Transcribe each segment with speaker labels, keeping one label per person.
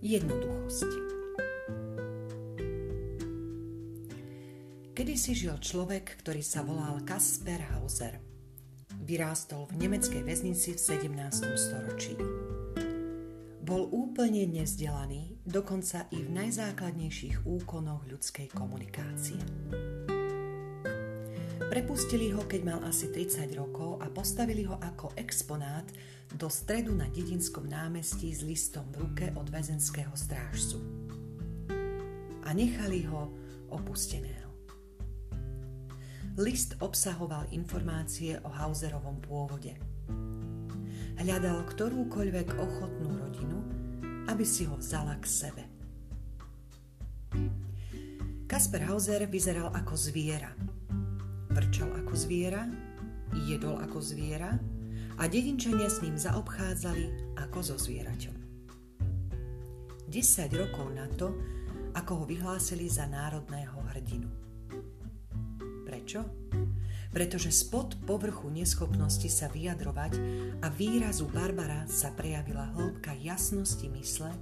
Speaker 1: Jednoduchosť. Kedy si žil človek, ktorý sa volal Kasper Hauser. Vyrástol v nemeckej väznici v 17. storočí. Bol úplne nezdelaný, dokonca i v najzákladnejších úkonoch ľudskej komunikácie. Prepustili ho, keď mal asi 30 rokov a postavili ho ako exponát do stredu na dedinskom námestí s listom v ruke od väzenského strážcu. A nechali ho opusteného. List obsahoval informácie o Hauserovom pôvode. Hľadal ktorúkoľvek ochotnú rodinu, aby si ho vzala k sebe. Kasper Hauser vyzeral ako zviera, vrčal ako zviera, jedol ako zviera a dedinčania s ním zaobchádzali ako so zvieraťom. 10 rokov na to, ako ho vyhlásili za národného hrdinu. Prečo? Pretože spod povrchu neschopnosti sa vyjadrovať a výrazu Barbara sa prejavila hĺbka jasnosti mysle,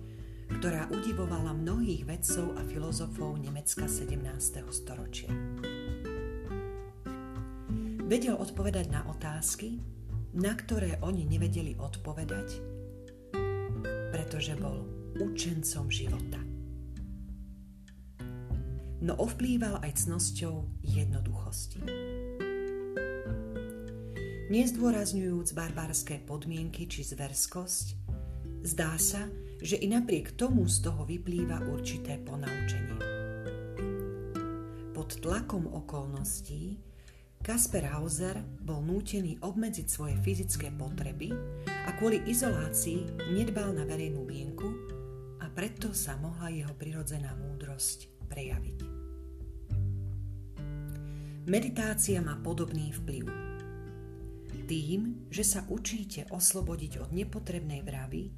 Speaker 1: ktorá udivovala mnohých vedcov a filozofov Nemecka 17. storočia. Vedel odpovedať na otázky, na ktoré oni nevedeli odpovedať, pretože bol učencom života. No ovplýval aj cnosťou jednoduchosti. Nezdôrazňujúc barbarské podmienky či zverskosť, zdá sa, že i napriek tomu z toho vyplýva určité ponaučenie. Pod tlakom okolností Kasper Hauser bol nútený obmedziť svoje fyzické potreby a kvôli izolácii nedbal na verejnú mienku a preto sa mohla jeho prirodzená múdrosť prejaviť. Meditácia má podobný vplyv. Tým, že sa učíte oslobodiť od nepotrebnej vravy,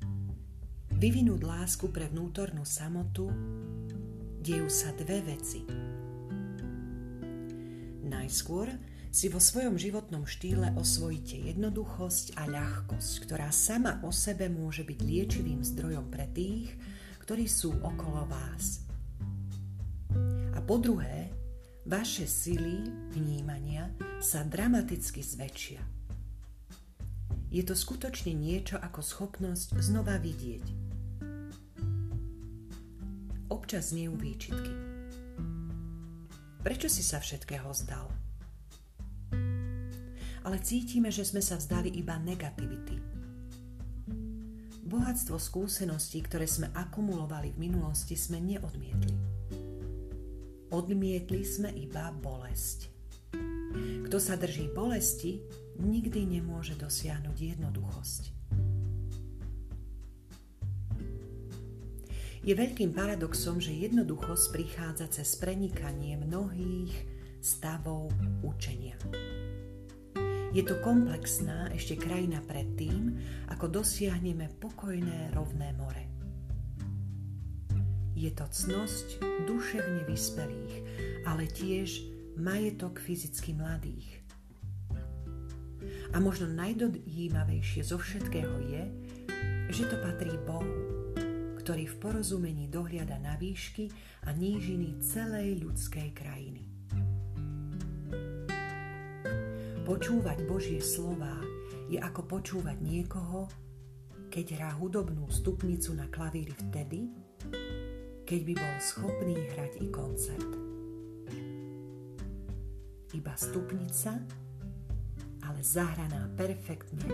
Speaker 1: vyvinúť lásku pre vnútornú samotu, dejú sa dve veci. Najskôr si vo svojom životnom štýle osvojíte jednoduchosť a ľahkosť, ktorá sama o sebe môže byť liečivým zdrojom pre tých, ktorí sú okolo vás. A po druhé, vaše sily vnímania sa dramaticky zväčšia. Je to skutočne niečo ako schopnosť znova vidieť. Občas znejú výčitky. Prečo si sa všetkého zdal? Ale cítime, že sme sa vzdali iba negativity. Bohatstvo skúseností, ktoré sme akumulovali v minulosti, sme neodmietli. Odmietli sme iba bolesť. Kto sa drží bolesti, nikdy nemôže dosiahnuť jednoduchosť. Je veľkým paradoxom, že jednoduchosť prichádza cez prenikanie mnohých stavov učenia. Je to komplexná ešte krajina predtým, ako dosiahneme pokojné rovné more. Je to cnosť duševne vyspelých, ale tiež majetok fyzicky mladých. A možno najdojímavejšie zo všetkého je, že to patrí Bohu, ktorý v porozumení dohliada na výšky a nížiny celej ľudskej krajiny. Počúvať Božie slová je ako počúvať niekoho, keď hrá hudobnú stupnicu na klavíri vtedy, keď by bol schopný hrať i koncert. Iba stupnica, ale zahraná perfektne